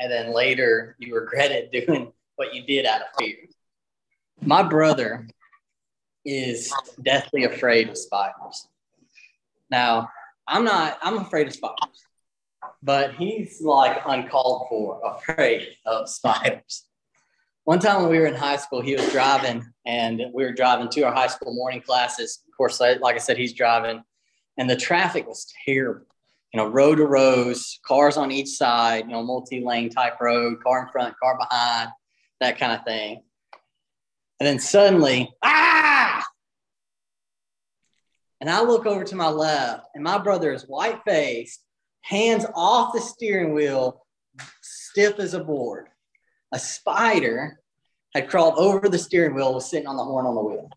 and then later you regretted doing what you did out of fear. My brother is deathly afraid of spiders. Now, I'm not, I'm afraid of spiders, but he's like uncalled for, afraid of spiders. One time when we were in high school, he was driving and we were driving to our high school morning classes. Of course, like I said, he's driving and the traffic was terrible. You know, road to rows, cars on each side, you know, multi lane type road, car in front, car behind, that kind of thing. And then suddenly, ah! And I look over to my left, and my brother is white faced, hands off the steering wheel, stiff as a board. A spider had crawled over the steering wheel, was sitting on the horn on the wheel.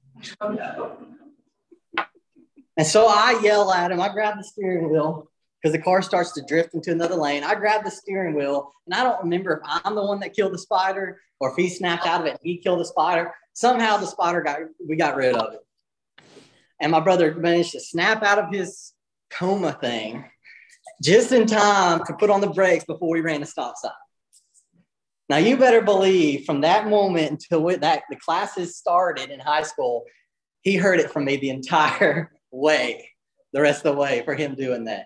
And so I yell at him. I grab the steering wheel because the car starts to drift into another lane. I grab the steering wheel, and I don't remember if I'm the one that killed the spider or if he snapped out of it and he killed the spider. Somehow the spider got we got rid of it. And my brother managed to snap out of his coma thing just in time to put on the brakes before we ran the stop sign. Now you better believe from that moment until that the classes started in high school, he heard it from me the entire way, the rest of the way for him doing that.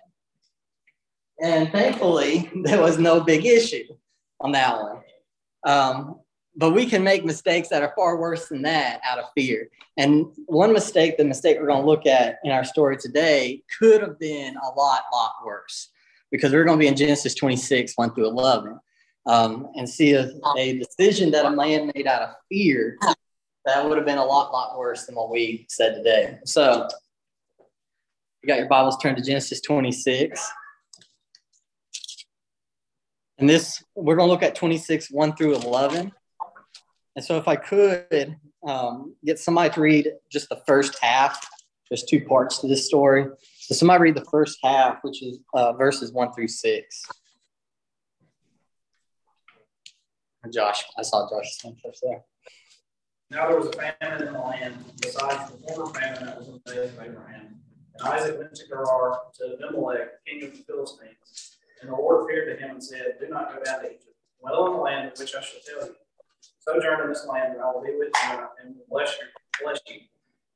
And thankfully, there was no big issue on that one. Um, but we can make mistakes that are far worse than that out of fear. And one mistake, the mistake we're going to look at in our story today, could have been a lot, lot worse because we're going to be in Genesis 26, 1 through 11, um, and see a, a decision that a man made out of fear that would have been a lot, lot worse than what we said today. So, you got your Bibles turned to Genesis 26. And this, we're going to look at 26, 1 through 11. And so, if I could um, get somebody to read just the first half, there's two parts to this story. So, somebody read the first half, which is uh, verses one through six. Josh, I saw Josh's hand first there. Now there was a famine in the land, besides the former famine that was in the days of Abraham. And Isaac went to Gerar to Abimelech, king of the Philistines. And the Lord appeared to him and said, Do not go down to Egypt. Dwell in the land of which I shall tell you sojourn in this land, and I will be with you and bless you. Bless you.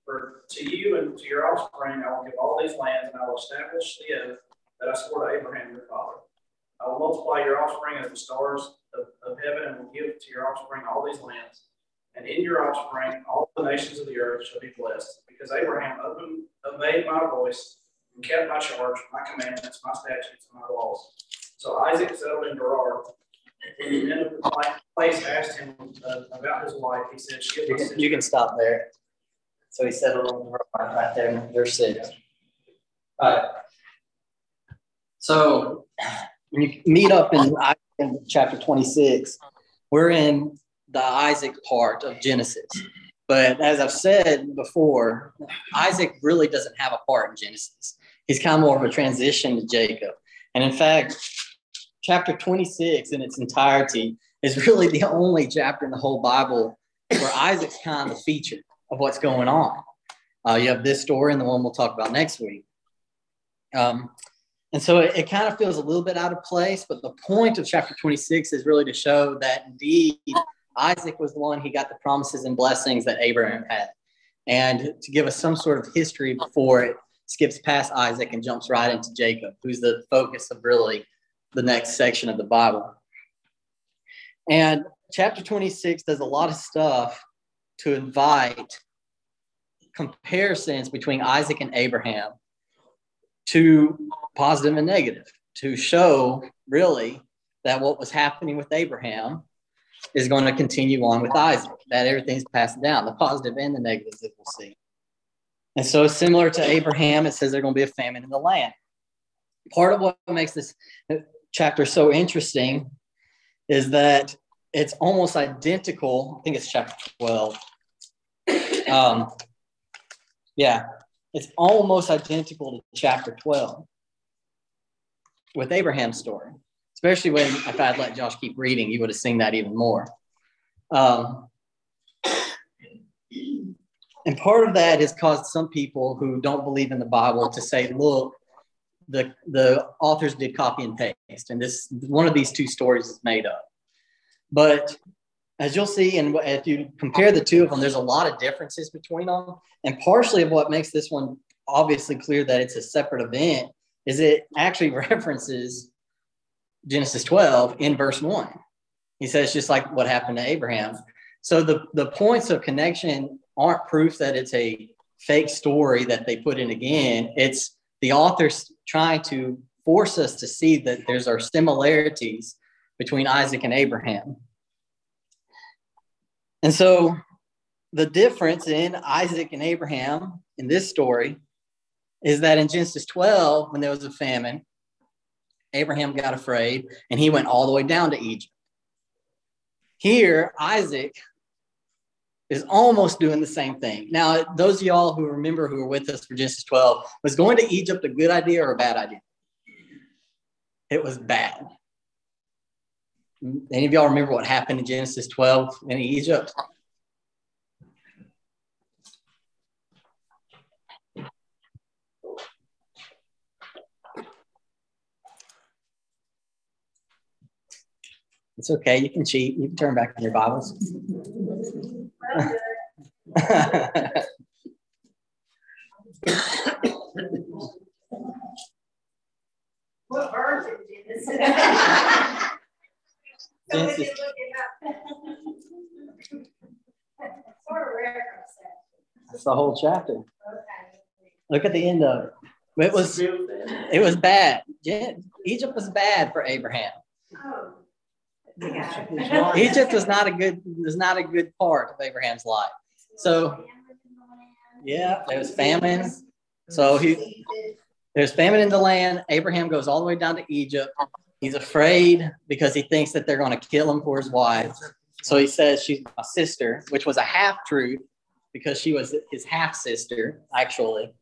For to you and to your offspring I will give all these lands, and I will establish the oath that I swore to Abraham your father. I will multiply your offspring as the stars of, of heaven, and will give to your offspring all these lands. And in your offspring all the nations of the earth shall be blessed, because Abraham opened, obeyed my voice and kept my charge, my commandments, my statutes, and my laws. So Isaac settled in Gerar when the men of the place asked him uh, about his wife, he said, she you can, you can stop there. So he said a little right there in verse 6. All right. So when you meet up in, in chapter 26, we're in the Isaac part of Genesis. But as I've said before, Isaac really doesn't have a part in Genesis. He's kind of more of a transition to Jacob. And in fact, chapter 26 in its entirety is really the only chapter in the whole Bible where Isaac's kind of the feature of what's going on. Uh, you have this story and the one we'll talk about next week. Um, and so it, it, kind of feels a little bit out of place, but the point of chapter 26 is really to show that indeed Isaac was the one he got the promises and blessings that Abraham had. And to give us some sort of history before it skips past Isaac and jumps right into Jacob, who's the focus of really the next section of the Bible. And chapter 26 does a lot of stuff to invite comparisons between Isaac and Abraham to positive and negative, to show really that what was happening with Abraham is going to continue on with Isaac, that everything's passed down, the positive and the negatives that we'll see. And so, similar to Abraham, it says there's going to be a famine in the land. Part of what makes this chapter so interesting is that it's almost identical. I think it's chapter 12. Um, yeah, it's almost identical to chapter 12 with Abraham's story, especially when if I'd let Josh keep reading, you would have seen that even more. Um, and part of that has caused some people who don't believe in the Bible to say, look, the the authors did copy and paste, and this one of these two stories is made up. But as you'll see, and if you compare the two of them, there's a lot of differences between them. And partially of what makes this one obviously clear that it's a separate event is it actually references Genesis 12 in verse 1. He says just like what happened to Abraham. So the, the points of connection aren't proof that it's a fake story that they put in again. It's the authors trying to force us to see that there's our similarities between Isaac and Abraham. And so the difference in Isaac and Abraham in this story is that in Genesis 12, when there was a famine, Abraham got afraid and he went all the way down to Egypt. Here, Isaac is almost doing the same thing. Now, those of y'all who remember who were with us for Genesis 12, was going to Egypt a good idea or a bad idea? It was bad. Any of y'all remember what happened in Genesis 12 in Egypt? It's okay. You can cheat. You can turn back in your Bibles. What version is it? So we That's the whole chapter. Okay. Look at the end of it. It was it was bad. Egypt was bad for Abraham. Oh. I. Egypt was not a good was not a good part of Abraham's life. So yeah, there was famine. So he there's famine in the land. Abraham goes all the way down to Egypt. He's afraid because he thinks that they're going to kill him for his wife. So he says she's my sister, which was a half truth because she was his half sister, actually.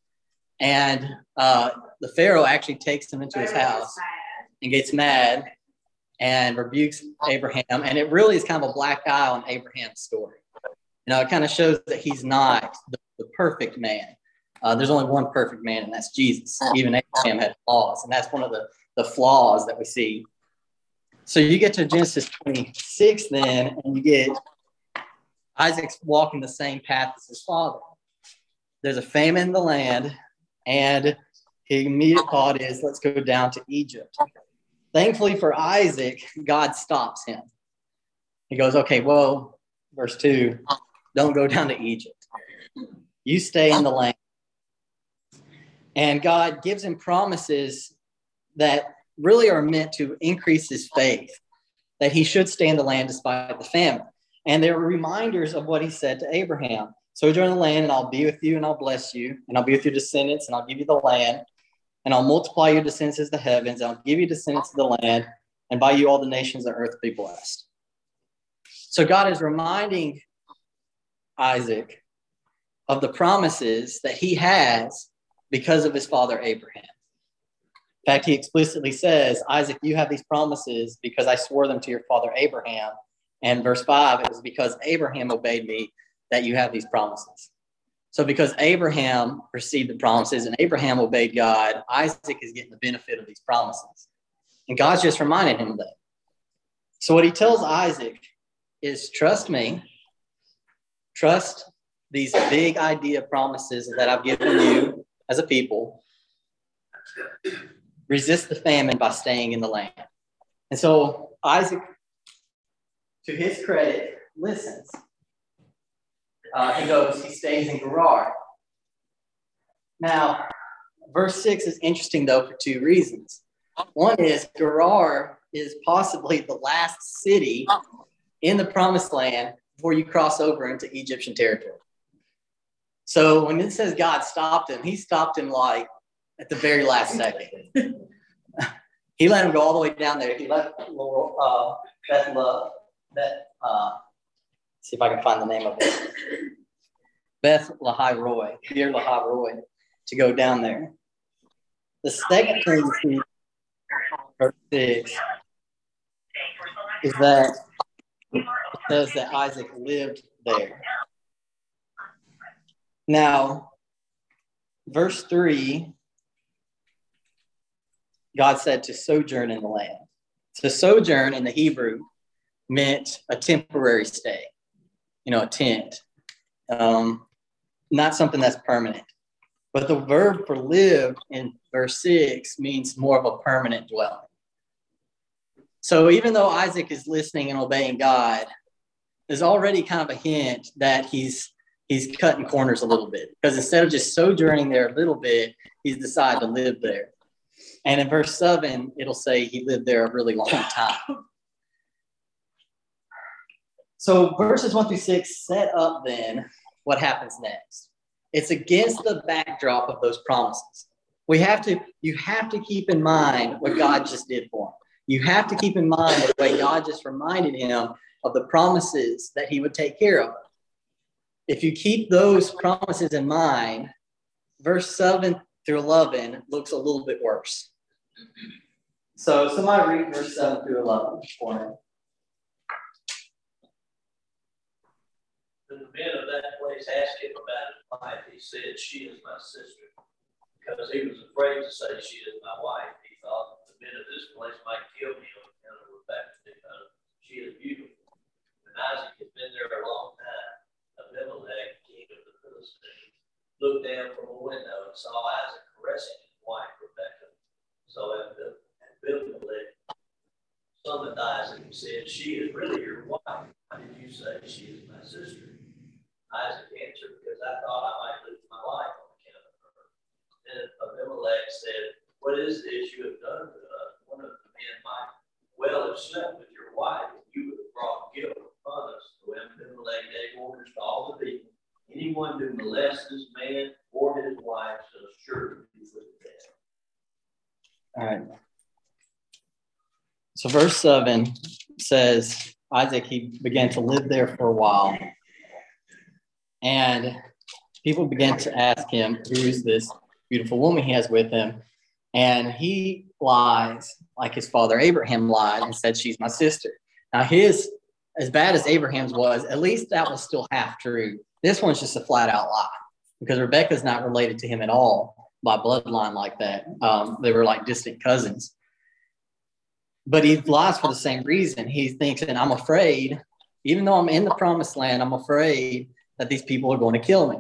And uh, the Pharaoh actually takes him into his house and gets mad and rebukes Abraham. And it really is kind of a black eye on Abraham's story. You know, it kind of shows that he's not the, the perfect man. Uh, there's only one perfect man, and that's Jesus. Even Abraham had flaws, and that's one of the, the flaws that we see. So you get to Genesis 26 then, and you get Isaac's walking the same path as his father. There's a famine in the land, and his immediate thought is, let's go down to Egypt. Thankfully for Isaac, God stops him. He goes, okay, well, verse 2, don't go down to Egypt. You stay in the land. And God gives him promises that really are meant to increase his faith, that he should stay in the land despite the famine. And they're reminders of what he said to Abraham. Sojourn in the land, and I'll be with you, and I'll bless you, and I'll be with your descendants, and I'll give you the land, and I'll multiply your descendants as the heavens, and I'll give you descendants of the land, and by you all the nations of earth be blessed. So God is reminding Isaac of the promises that he has because of his father Abraham. In fact, he explicitly says, Isaac, you have these promises because I swore them to your father Abraham. And verse five, it was because Abraham obeyed me that you have these promises. So, because Abraham received the promises and Abraham obeyed God, Isaac is getting the benefit of these promises. And God's just reminding him of that. So, what he tells Isaac is trust me, trust these big idea promises that I've given you as a people. Resist the famine by staying in the land. And so, Isaac, to his credit, listens. Uh, he goes, he stays in Gerar. Now, verse 6 is interesting, though, for two reasons. One is Gerar is possibly the last city in the promised land before you cross over into Egyptian territory. So when it says God stopped him, he stopped him like at the very last second. he let him go all the way down there. He left uh, Beth, Beth uh, see if I can find the name of it. Beth Lahai Roy, dear Lahai Roy, to go down there. The second thing verse is that it says that Isaac lived there. Now, verse three God said to sojourn in the land. To sojourn in the Hebrew meant a temporary stay, you know, a tent, um, not something that's permanent. But the verb for live in verse six means more of a permanent dwelling. So even though Isaac is listening and obeying God, there's already kind of a hint that he's he's cutting corners a little bit because instead of just sojourning there a little bit, he's decided to live there. And in verse seven, it'll say he lived there a really long time. So verses one through six set up then what happens next. It's against the backdrop of those promises. We have to, you have to keep in mind what God just did for him. You have to keep in mind the way God just reminded him of the promises that he would take care of. If you keep those promises in mind, verse 7 through 11 looks a little bit worse. So somebody read verse 7 through 11 for me. When the men of that place asked him about his wife, he said, She is my sister. Because he was afraid to say, She is my wife. He thought the men of this place might kill me on account of Rebekah because she is beautiful. When Isaac had been there a long time, Abimelech, king of the Philistines, looked down from a window and saw Isaac caressing his wife Rebecca. So Abimelech summoned Isaac and said, She is really your wife. Why did you say she is my sister? Isaac answered, Because I thought I might lose my life on account of her. Then Abimelech said, What is this you have done to us? One of the men might well have slept with your wife, and you would have brought guilt upon us. So Abimelech gave orders to all the people anyone who molests this man or his wife shall surely be put to death. All right. So verse 7 says Isaac, he began to live there for a while. And people began to ask him, Who is this beautiful woman he has with him? And he lies like his father Abraham lied and said, She's my sister. Now, his, as bad as Abraham's was, at least that was still half true. This one's just a flat out lie because Rebecca's not related to him at all by bloodline like that. Um, they were like distant cousins. But he lies for the same reason. He thinks, and I'm afraid, even though I'm in the promised land, I'm afraid that these people are going to kill me.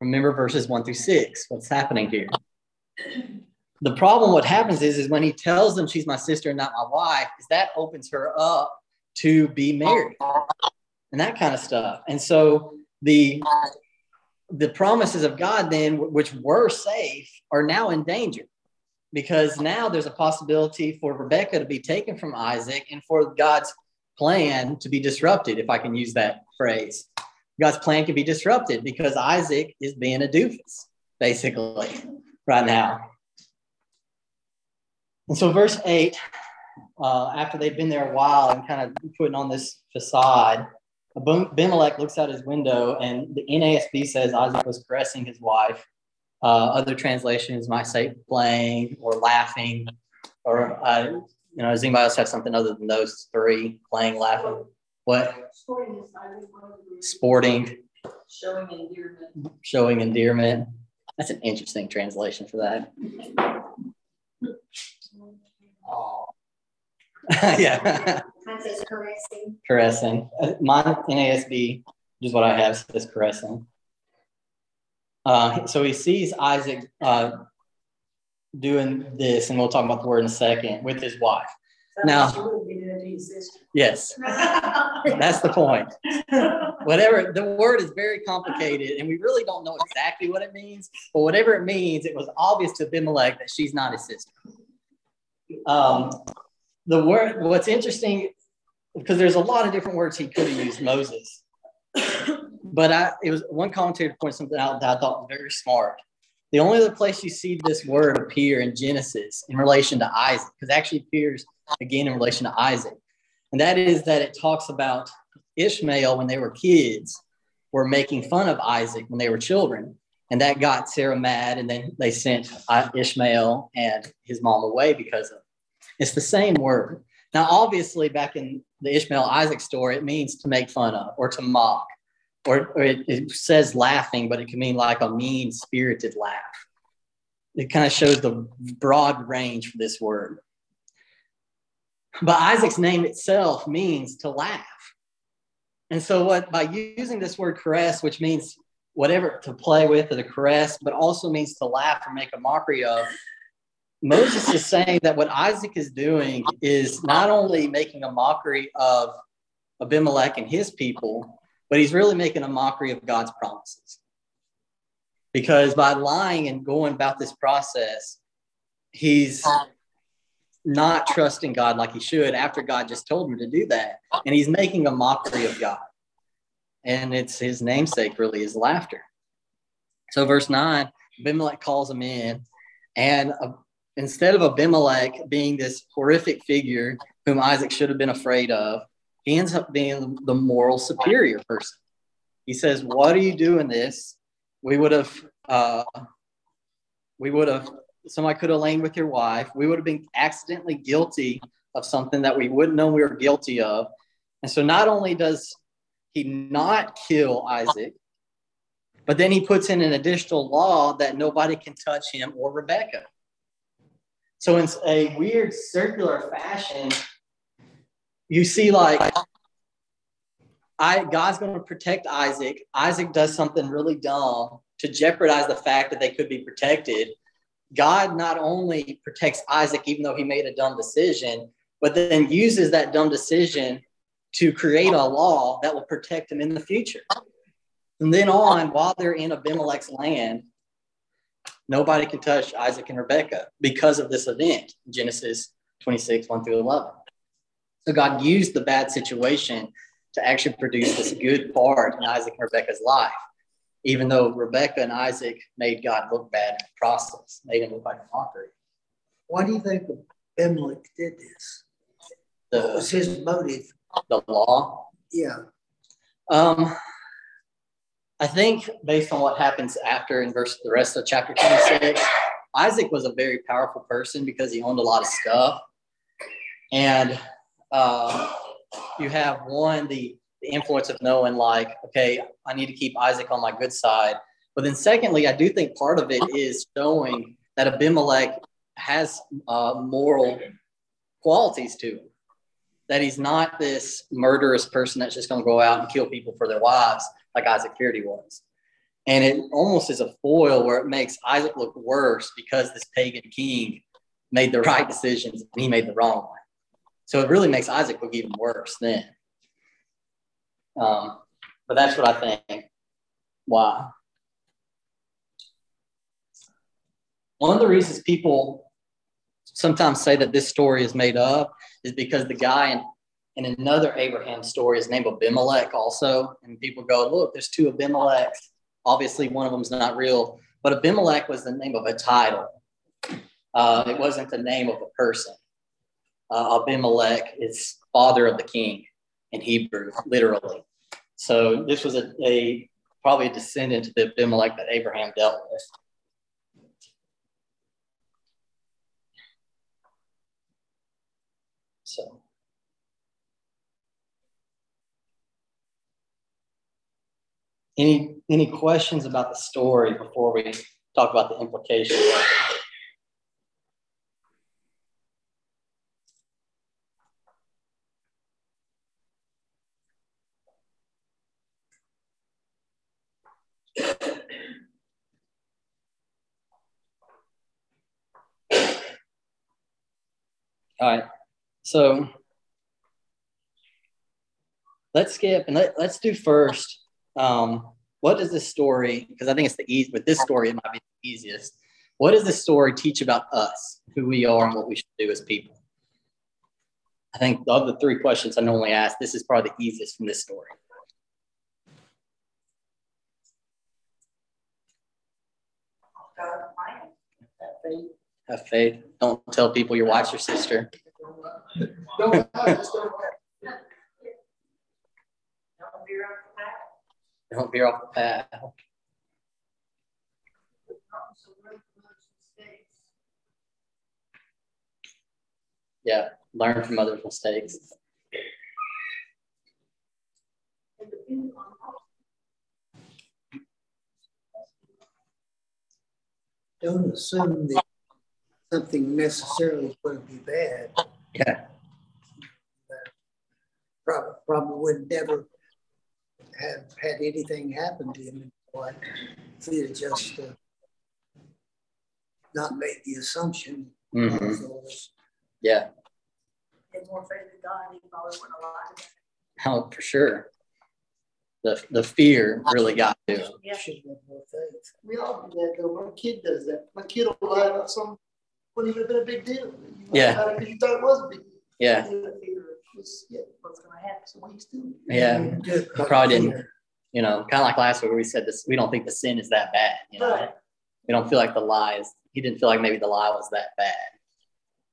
Remember verses one through six, what's happening here. The problem, what happens is, is when he tells them she's my sister and not my wife, is that opens her up to be married and that kind of stuff. And so the the promises of God then, which were safe, are now in danger because now there's a possibility for Rebecca to be taken from Isaac and for God's plan to be disrupted, if I can use that phrase. God's plan can be disrupted because Isaac is being a doofus, basically, right now. And so, verse 8, uh, after they've been there a while and kind of putting on this facade, Abimelech looks out his window, and the NASB says Isaac was caressing his wife. Uh, other translations might say playing or laughing, or uh, you know, does anybody else have something other than those three? Playing, laughing. What? Sporting. Showing endearment. Showing endearment. That's an interesting translation for that. Oh. yeah. Says caressing. caressing. Mine NASB, which is what I have, says caressing. Uh, so he sees Isaac uh, doing this, and we'll talk about the word in a second, with his wife. Now- Sister. Yes, that's the point. Whatever, the word is very complicated, and we really don't know exactly what it means, but whatever it means, it was obvious to Abimelech that she's not his sister. Um, the word, what's interesting, because there's a lot of different words he could have used, Moses. But I, it was one commentator pointed something out that I thought was very smart. The only other place you see this word appear in Genesis in relation to Isaac, because it actually appears again in relation to Isaac, and that is that it talks about Ishmael when they were kids were making fun of Isaac when they were children, and that got Sarah mad, and then they sent Ishmael and his mom away because of. It. It's the same word. Now, obviously, back in the Ishmael Isaac story, it means to make fun of or to mock, or, or it, it says laughing, but it can mean like a mean spirited laugh. it kind of shows the broad range for this word. But Isaac's name itself means to laugh. And so, what by using this word caress, which means whatever to play with or to caress, but also means to laugh or make a mockery of, Moses is saying that what Isaac is doing is not only making a mockery of Abimelech and his people, but he's really making a mockery of God's promises. Because by lying and going about this process, he's not trusting God like he should after God just told him to do that. And he's making a mockery of God. And it's his namesake, really, is laughter. So, verse 9 Abimelech calls him in, and uh, instead of Abimelech being this horrific figure whom Isaac should have been afraid of, he ends up being the moral superior person. He says, What are you doing this? We would have, uh, we would have, somebody could have lain with your wife. We would have been accidentally guilty of something that we wouldn't know we were guilty of. And so not only does he not kill Isaac, but then he puts in an additional law that nobody can touch him or Rebecca. So in a weird circular fashion, you see like I God's going to protect Isaac. Isaac does something really dumb to jeopardize the fact that they could be protected. God not only protects Isaac even though he made a dumb decision, but then uses that dumb decision to create a law that will protect him in the future. From then on, while they're in Abimelech's land, nobody can touch Isaac and Rebekah because of this event, Genesis 26, 1 through 11. So God used the bad situation to actually produce this good part in Isaac and Rebekah's life, even though Rebecca and Isaac made God look bad in the process, made him look like a mockery. Why do you think Abimelech did this? What was his motive? the law. Yeah. Um, I think based on what happens after in verse the rest of chapter 26, Isaac was a very powerful person because he owned a lot of stuff. And uh, you have one, the, the influence of knowing, like, okay, I need to keep Isaac on my good side. But then, secondly, I do think part of it is showing that Abimelech has uh, moral qualities to him. That he's not this murderous person that's just going to go out and kill people for their wives like Isaac he was. And it almost is a foil where it makes Isaac look worse because this pagan king made the right decisions and he made the wrong one. So it really makes Isaac look even worse then. Um, but that's what I think. Why? One of the reasons people sometimes say that this story is made up is because the guy in, in another Abraham story is named Abimelech also. And people go, look, there's two Abimelechs. Obviously, one of them's not real, but Abimelech was the name of a title. Uh, it wasn't the name of a person. Uh, Abimelech is father of the king in Hebrew, literally. So this was a, a probably a descendant of the Abimelech that Abraham dealt with. So. Any any questions about the story before we talk about the implications? All right. So let's skip and let, let's do first. Um, what does this story, because I think it's the easy, with this story, it might be the easiest. What does this story teach about us, who we are, and what we should do as people? I think of the three questions I normally ask, this is probably the easiest from this story. Have faith. Don't tell people your wife's your sister. Don't, veer off the path. Yeah, learn from others' mistakes. don't assume that something necessarily is going to be bad. Yeah. Probably, probably would never have had anything happen to him in if he had just uh, not made the assumption. Mhm. So it's- Yeah. Had more faith in God, he probably wouldn't have lied. Oh, for sure. The the fear really got to him. Yeah. Should have more faith. We all do that though. My kid does that. My kid will lie about something. Wouldn't even have been a big deal. You lied Yeah. about it 'cause You thought it was a big. deal. Yeah. You know, fear was- Yeah, What's gonna happen? so we still. Yeah. You do it 'cause Probably didn't. You know, kind of like last week where we said this, we don't think the sin is that bad. You know, Right. we don't feel like the lie is, he didn't feel like maybe the lie was that bad.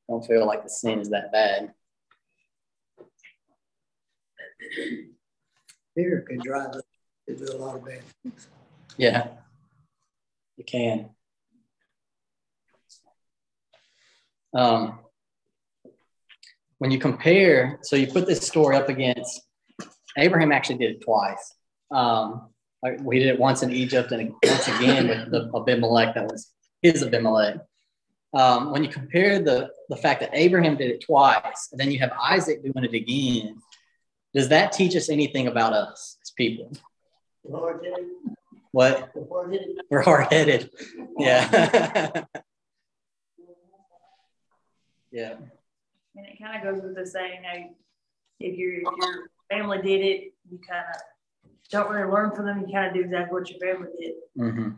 Don't feel like the sin is that bad. Fear can drive us to do a lot of bad things. Yeah. You can. Um, when you compare, so you put this story up against Abraham actually did it twice. Um, we did it once in Egypt and once again with the Abimelech that was his Abimelech. Um, when you compare the the fact that Abraham did it twice and then you have Isaac doing it again, does that teach us anything about us as people? Hard-headed. What we're hard headed. Yeah. yeah. And it kind of goes with the saying, if your, if your family did it, you kind of don't really learn from them. You kind of do exactly what your family did. Mm-hmm.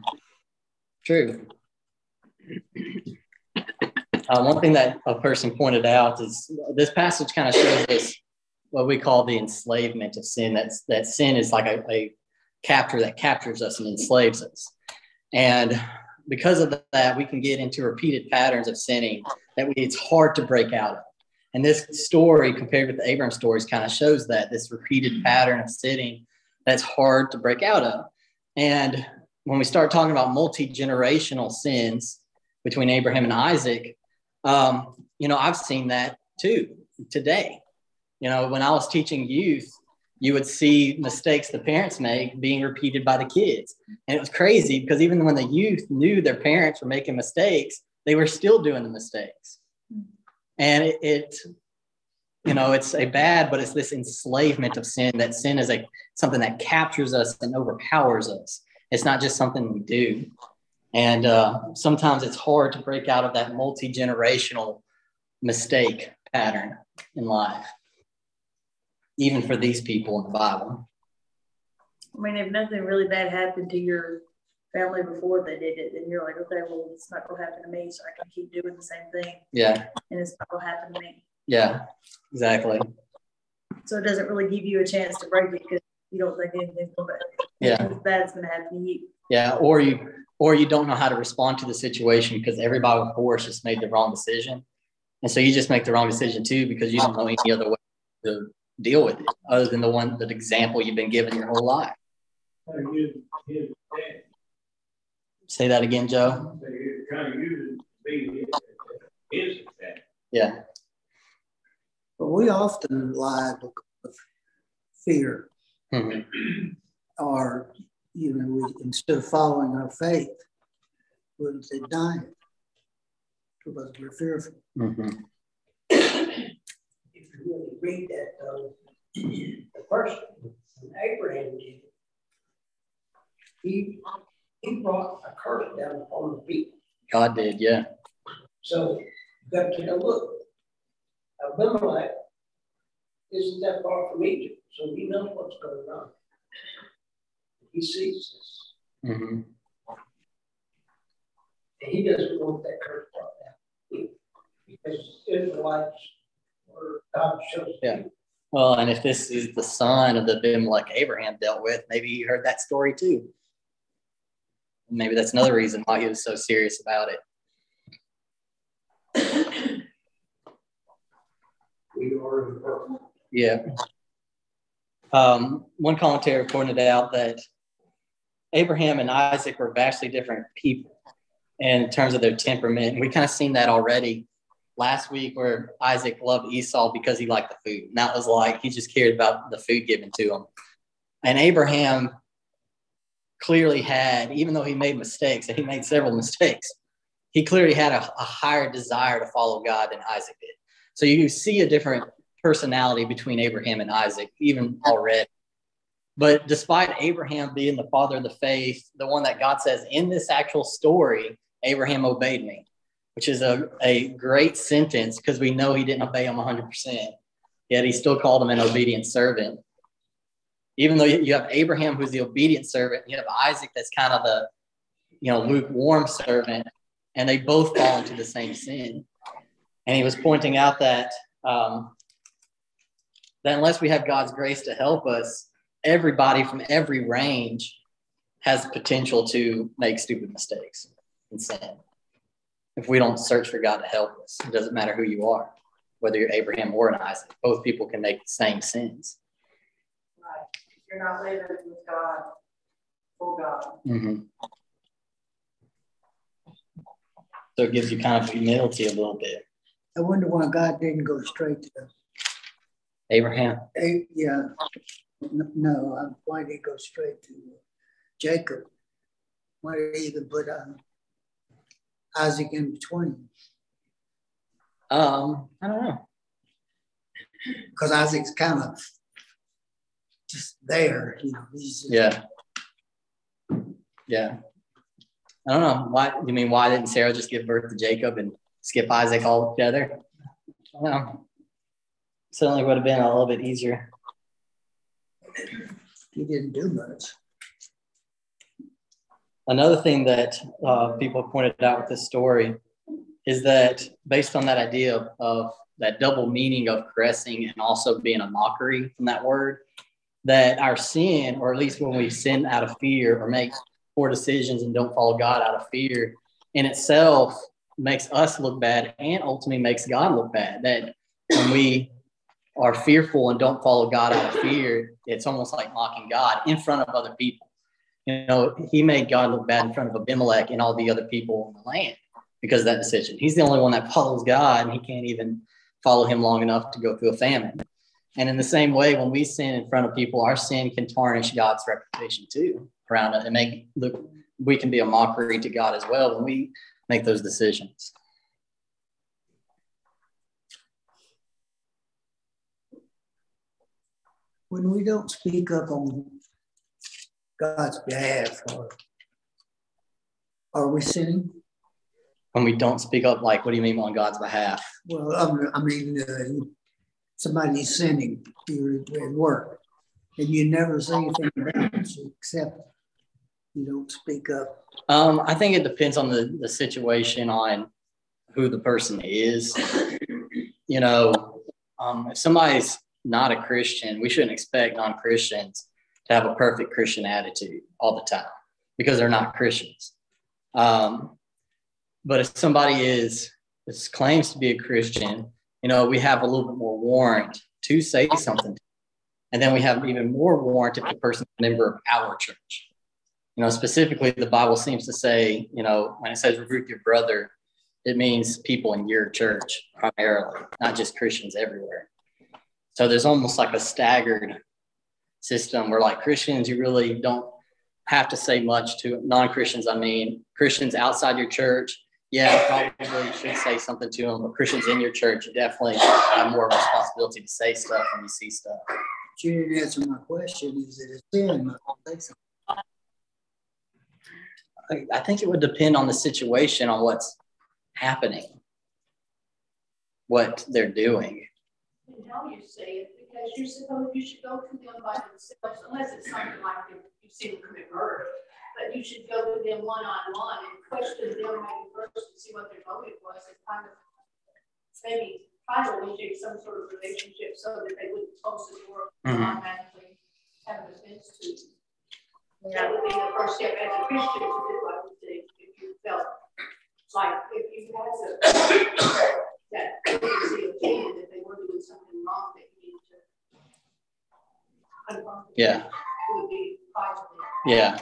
True. Uh, one thing that a person pointed out is this passage kind of shows us what we call the enslavement of sin. That's that sin is like a, a captor that captures us and enslaves us. And because of that, we can get into repeated patterns of sinning that we, it's hard to break out of. And this story, compared with the Abraham stories, kind of shows that this repeated pattern of sinning that's hard to break out of. And when we start talking about multi generational sins between Abraham and Isaac, um, you know, I've seen that too today. You know, when I was teaching youth, you would see mistakes the parents make being repeated by the kids. And it was crazy because even when the youth knew their parents were making mistakes, they were still doing the mistakes. And it, it you know, it's a bad, but it's this enslavement of sin that sin is a something that captures us and overpowers us. It's not just something we do. And uh, sometimes it's hard to break out of that multi generational mistake pattern in life, even for these people in the Bible. I mean, if nothing really bad happened to your family before they did it, then you're like, okay, well, it's not going to happen to me, so I can keep doing the same thing, Yeah, and it's not going to happen to me. yeah, exactly. So it doesn't really give you a chance to break it because you don't think anything's going to Yeah. bad's going to happen to you. Yeah, or you or you don't know how to respond to the situation because everybody before us just made the wrong decision, and so you just make the wrong decision too because you don't know any other way to deal with it other than the one that example you've been given your whole life. Trying to use his dad. Say that again, Joe. So you're trying to use it to be his, his dad. Yeah, But we often lie because of fear Mhm. or, you know, we, instead of following our faith, deny it because we're fearful. Mhm. Really read that though, the first one, when Abraham did it, he, he brought a curse down upon the people. God did. Yeah, So you got to know, look, Abimelech isn't that far from Egypt, so he knows what's going on. He sees this, hmm and he doesn't want that curse brought down. Because Israelites were God shows. Yeah. Well, and if this is the son of the Abimelech Abraham dealt with, maybe he heard that story too. Maybe that's another reason why he was so serious about it. We are in the world. Yeah. Um, one commentator pointed out that Abraham and Isaac were vastly different people in terms of their temperament. And we kind of seen that already last week where Isaac loved Esau because he liked the food. And that was like he just cared about the food given to him. And Abraham clearly had, even though he made mistakes, and he made several mistakes, he clearly had a, a higher desire to follow God than Isaac did. So you see a different personality between Abraham and Isaac, even already. But despite Abraham being the father of the faith, the one that God says in this actual story, Abraham obeyed me, which is a, a great sentence because we know he didn't obey him 100%. Yet he still called him an obedient servant. Even though you have Abraham, who's the obedient servant, you have Isaac, that's kind of the you know lukewarm servant, and they both fall into the same sin. And he was pointing out that um, that unless we have God's grace to help us, everybody from every range has potential to make stupid mistakes and sin. If we don't search for God to help us, it doesn't matter who you are, whether you're Abraham or an Isaac, both people can make the same sins. Right. If you're not living with God, for God. Mm-hmm. So it gives you kind of humility a little bit. I wonder why God didn't go straight to Abraham. Eh, yeah, no, uh, why did he go straight to Jacob? Why did he even put uh, Isaac in between? Um, I don't know. Because Isaac's kind of just there, you know. He's just, Yeah. Yeah. I don't know. Why you mean why didn't Sarah just give birth to Jacob and skip Isaac altogether? I don't know. Certainly would have been a little bit easier. He didn't do much. Another thing that uh, people pointed out with this story is that based on that idea of that double meaning of caressing and also being a mockery from that word, that our sin, or at least when we sin out of fear or make poor decisions and don't follow God out of fear, in itself makes us look bad and ultimately makes God look bad. That when we are fearful and don't follow God out of fear, it's almost like mocking God in front of other people. You know, he made God look bad in front of Abimelech and all the other people in the land because of that decision. He's the only one that follows God and he can't even follow him long enough to go through a famine. And in the same way, when we sin in front of people, our sin can tarnish God's reputation too around it and make look we can be a mockery to God as well when we make those decisions. When we don't speak up on God's behalf, or are we sinning? When we don't speak up, like, what do you mean on God's behalf? Well, um, I mean, uh, somebody's sinning, you're at work, and you never say anything about it, except you don't speak up. Um, I think it depends on the, the situation, on who the person is. You know, um, if somebody's not a Christian, we shouldn't expect non Christians to have a perfect Christian attitude all the time because they're not Christians. Um, but if somebody is, is claims to be a Christian, you know, we have a little bit more warrant to say something. And then we have even more warrant if the person is a member of our church. You know, specifically, the Bible seems to say, you know, when it says rebuke your brother, it means people in your church primarily, not just Christians everywhere. So there's almost like a staggered system where, like Christians, you really don't have to say much to non Christians. I mean, Christians outside your church, yeah, probably should say something to them, but Christians in your church, you definitely have more responsibility to say stuff when you see stuff. But you didn't answer my question. Is it a sin? not to say something? I, I think it would depend on the situation, on what's happening, what they're doing. And how you say it, because you're supposed, you should go to them by themselves, unless it's something like if you see them commit murder. But you should go to them one on one and question them maybe first and see what their motive was and kind of maybe try to initiate some sort of relationship so that they wouldn't close the door Mhm. automatically have an offense to. you. That would be the first step as a Christian to do, I would think, if you felt like if you had a that urgency of feeling that they were doing something wrong that you need to confront. them. Yeah. Would be possible. Yeah.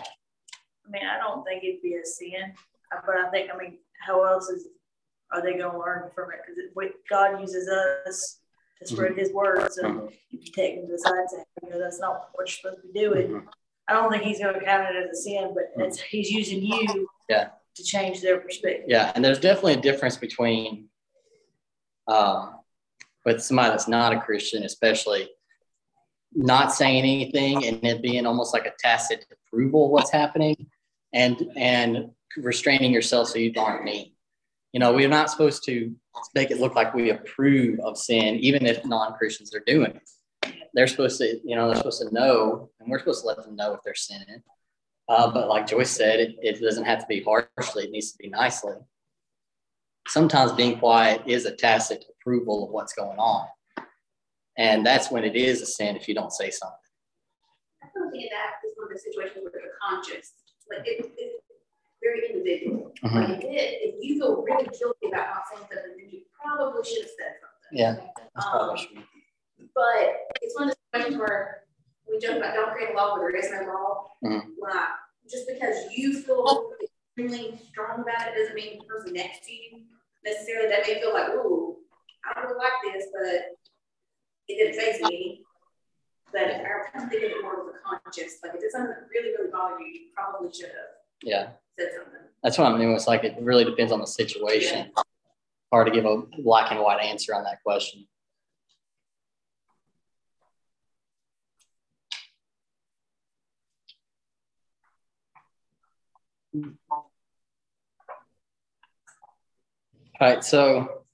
I mean, I don't think it'd be a sin, uh, but I think, I mean, how else is, are they gonna learn from it? Cause God uses us to spread his word, so Mhm. if you take them to the side you know, that's not what you're supposed to be doing. Mhm. I don't think he's gonna count it as a sin, but it's, he's using you. Yeah. to change their perspective. Yeah, and there's definitely a difference between um, with somebody that's not a Christian, especially not saying anything and it being almost like a tacit approval of what's happening, and and restraining yourself so you aren't mean. You know, we're not supposed to make it look like we approve of sin, even if non-Christians are doing it. They're supposed to, you know, they're supposed to know, and we're supposed to let them know if they're sinning. Uh, but like Joyce said, it, it doesn't have to be harshly, it needs to be nicely. Sometimes being quiet is a tacit approval of what's going on. And that's when it is a sin if you don't say something. I don't think that is one of the situations where the conscience, like it, it's very individual. Mhm. Like it, if you feel really guilty about not saying something, then you probably should have said something. Yeah, that's probably Um, true. But it's one of the situations where we joke about don't create a law where there is no law. Mhm. Like, just because you feel extremely strong about it doesn't mean the person next to you necessarily, that may feel like, ooh, I don't really like this, but it didn't faze me. But I kind of think of it more of a conscious, like if it's something that really, really bothered you, you probably should have Yeah, said something. that's what I mean. It's like it really depends on the situation. Hard to give a black and white answer on that question. All right, so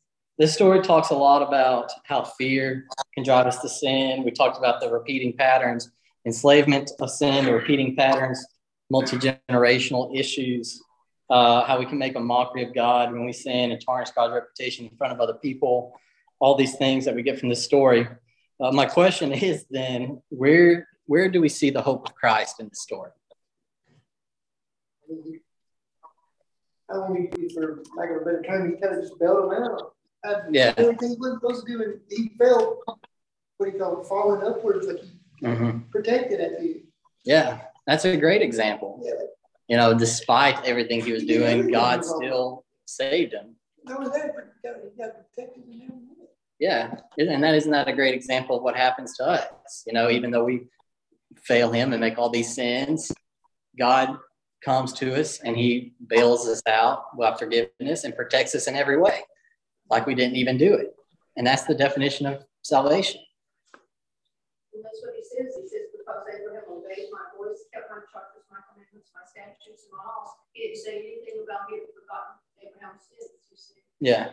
this story talks a lot about how fear can drive us to sin. We talked about the repeating patterns, enslavement of sin, the repeating patterns, multi generational issues, uh, how we can make a mockery of God when we sin and tarnish God's reputation in front of other people, all these things that we get from this story. Uh, my question is then, where where do we see the hope of Christ in the story? I if for of a better term, he kind of just bailed him out. Uh, Yeah. He wasn't supposed to do, and he fell, what do you call it, falling upwards, like he protected at the, Yeah, that's a great example. yeah. You know, despite everything he was doing, God still saved him. Not only that, he got, protected. Yeah, and that isn't that a great example of what happens to us? You know, even though we fail Him and make all these sins, God comes to us and He bails us out by forgiveness and protects us in every way, like we didn't even do it. And that's the definition of salvation. And that's what he says, he says, because Abraham obeyed my voice, kept my charges, my commandments, my statutes, and my laws. He didn't say anything about had forgotten Abraham's sins. Yeah.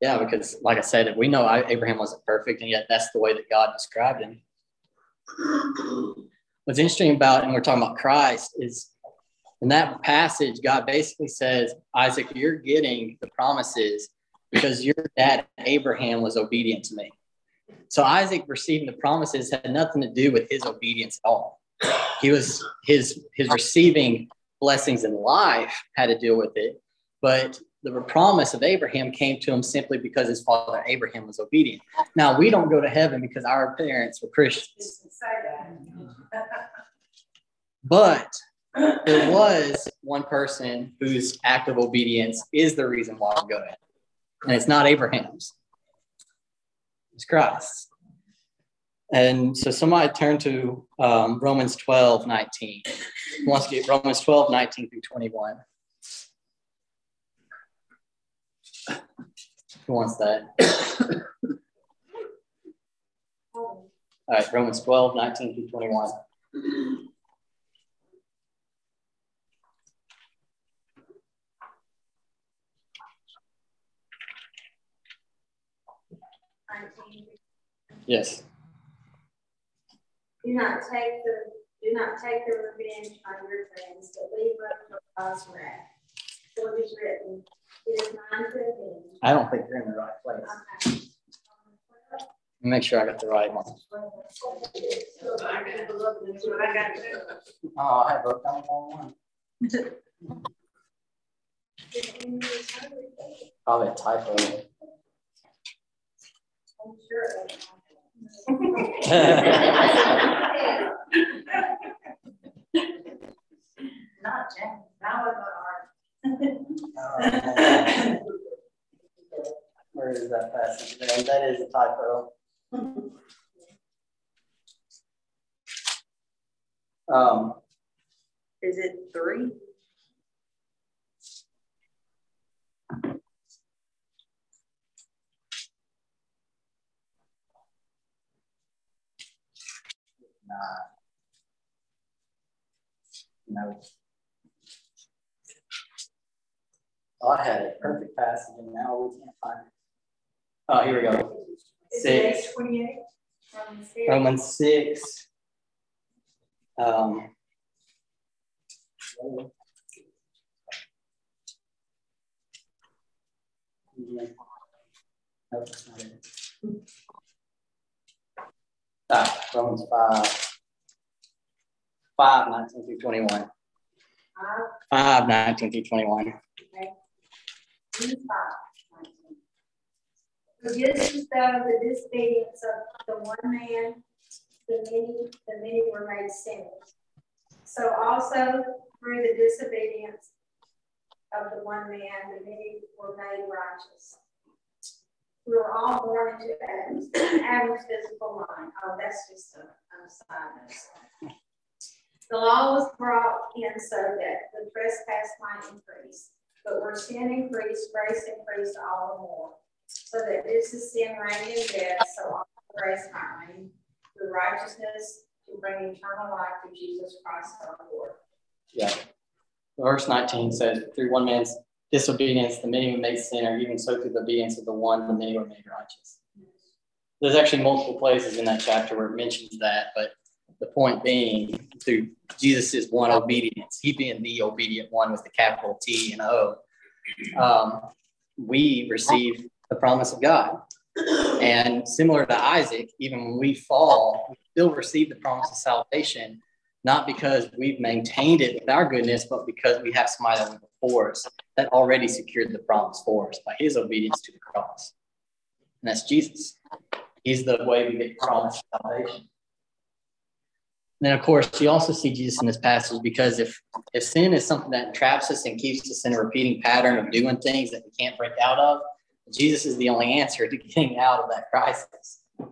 Yeah, because like I said, we know Abraham wasn't perfect, and yet that's the way that God described him. What's interesting about, and we're talking about Christ, is in that passage, God basically says, Isaac, you're getting the promises because your dad Abraham was obedient to me. So Isaac receiving the promises had nothing to do with his obedience at all. He was his his receiving blessings in life had to deal with it, but the promise of Abraham came to him simply because his father Abraham was obedient. Now we don't go to heaven because our parents were Christians, but there was one person whose act of obedience is the reason why we go to heaven, and it's not Abraham's. It's Christ. And so somebody turn to um, Romans 12, 19. Who wants to get Romans 12, 19 through 21? Who wants that? All right, Romans 12, 19 through 21. Yes. Do not take the, do not take the revenge on your friends, but leave room for God's wrath. For it is written, it is mine to avenge. I don't think you're in the right place. Okay. Make sure I got the right one. I got it. Oh, I wrote down wrong one. Probably a typo. Not James, now I'm Uh, Where is that passage? there? That is a typo. Um, Is it three? No. Oh, I had a perfect passage and now we can't find it. Oh, here we go. Six. eight twenty-eight? Romans six. Romans six. Um. yeah. Nope, that's not it. Romans five. Five, nineteen through twenty-one. Uh, Five, nineteen through twenty-one. Romans five, nineteen. For this is out the disobedience of the one man, the many, the many were made sinners. So also through the disobedience of the one man, the many were made righteous. We were all born into Adam's, Adam's physical mind. Oh, that's just a, a side. The law was brought in so that the trespass might increase. But where sin increased, grace increased all the more. So that this is sin reigned in death, so all grace might reign through righteousness to bring eternal life through Jesus Christ our Lord. Yeah. Verse 19 says, through one man's disobedience, the many were made sinner, even so through the obedience of the one, the many were made righteous. There's actually multiple places in that chapter where it mentions that, but the point being, through Jesus' one obedience, he being the obedient one with the capital T and O, um, we receive the promise of God. And similar to Isaac, even when we fall, we still receive the promise of salvation, not because we've maintained it with our goodness, but because we have somebody that went before us that already secured the promise for us by his obedience to the cross. And that's Jesus. He's the way we get promised salvation. Then, of course, you also see Jesus in this passage because if if sin is something that traps us and keeps us in a repeating pattern of doing things that we can't break out of, Jesus is the only answer to getting out of that crisis. And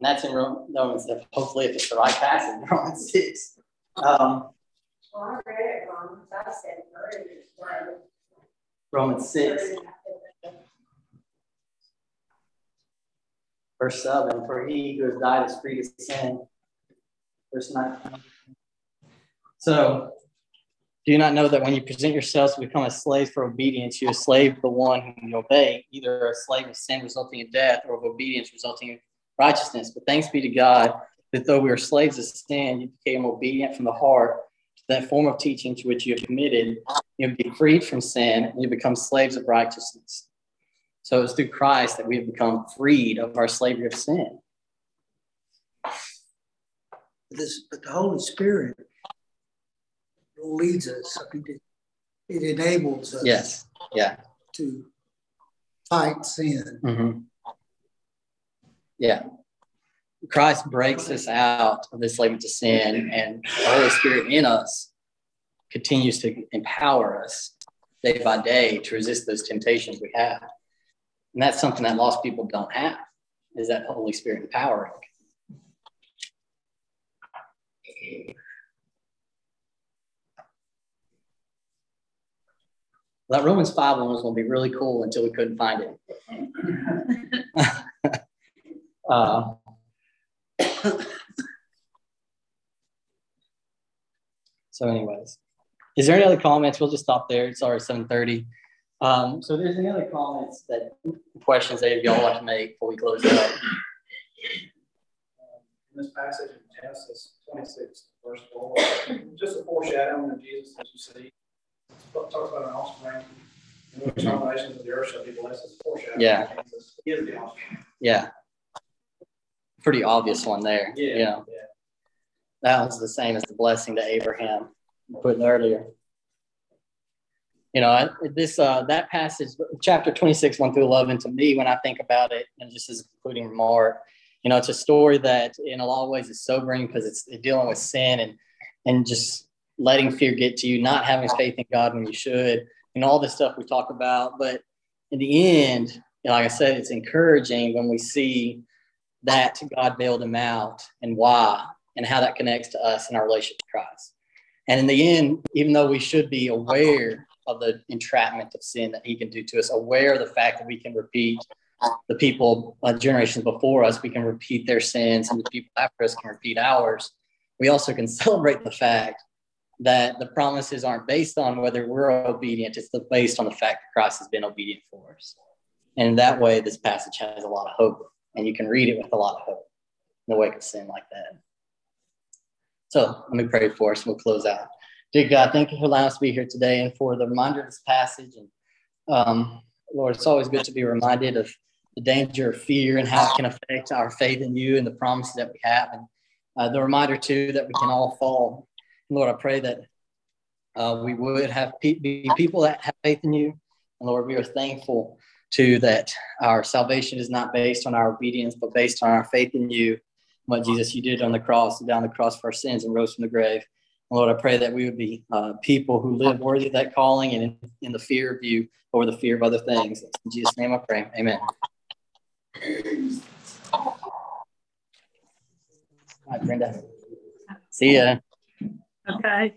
that's in Romans, hopefully, if it's the right passage, Romans 6. Um. Romans 6, verse 7 For he who has died is free to sin. Verse 9. So, do you not know that when you present yourselves to become a slave for obedience, you are a slave the one whom you obey, either a slave of sin resulting in death or of obedience resulting in righteousness? But thanks be to God that though we are slaves of sin, you became obedient from the heart to that form of teaching to which you have committed. You have been freed from sin and you become slaves of righteousness. So it's through Christ that we have become freed of our slavery of sin. This, but the Holy Spirit leads us. I mean, it, it enables us Yes. Yeah. to fight sin. Mm-hmm. Yeah. Christ breaks us out of this slavery to sin, and the Holy Spirit in us continues to empower us day by day to resist those temptations we have. And that's something that lost people don't have, is that Holy Spirit empowering. That Romans 5 one was going to be really cool until we couldn't find it. uh, so, anyways, is there any other comments? We'll just stop there. It's already 7:30. Um, so, there's any other comments that questions that y'all want to make before we close it up? In this passage in Genesis 26, verse 4, just a foreshadowing of Jesus as you see. Talks about an offspring. And the terminations of the earth shall be blessed. It's a foreshadowing. Yeah. Jesus. He is the offspring. Yeah. Pretty obvious one there. Yeah. You know, that was the same as the blessing to Abraham put earlier. You know, this uh, that passage, chapter 26, 1 through 11, to me, when I think about it, and just as a concluding remark, you know, it's a story that in a lot of ways is sobering because it's dealing with sin and and just letting fear get to you, not having faith in God when you should, and all this stuff we talk about. But in the end, you know, like I said, it's encouraging when we see that God bailed him out and why, and how that connects to us in our relationship to Christ. And in the end, even though we should be aware of the entrapment of sin that he can do to us, aware of the fact that we can repeat the people, uh, generations before us, we can repeat their sins, and the people after us can repeat ours. We also can celebrate the fact that the promises aren't based on whether we're obedient, it's based on the fact that Christ has been obedient for us. And in that way, this passage has a lot of hope, and you can read it with a lot of hope in the wake of sin like that. So let me pray for us. We'll close out. Dear God, thank you for allowing us to be here today and for the reminder of this passage. And um, Lord, it's always good to be reminded of the danger of fear and how it can affect our faith in you and the promises that we have. And uh, the reminder, too, that we can all fall. Lord, I pray that uh, we would have pe- be people that have faith in you. And Lord, we are thankful to that our salvation is not based on our obedience, but based on our faith in you what Jesus you did on the cross, and down the cross for our sins and rose from the grave. And Lord, I pray that we would be uh, people who live worthy of that calling and in, in, the fear of you over the fear of other things. In Jesus' name I pray. Amen. All right, Brenda. See ya. Okay.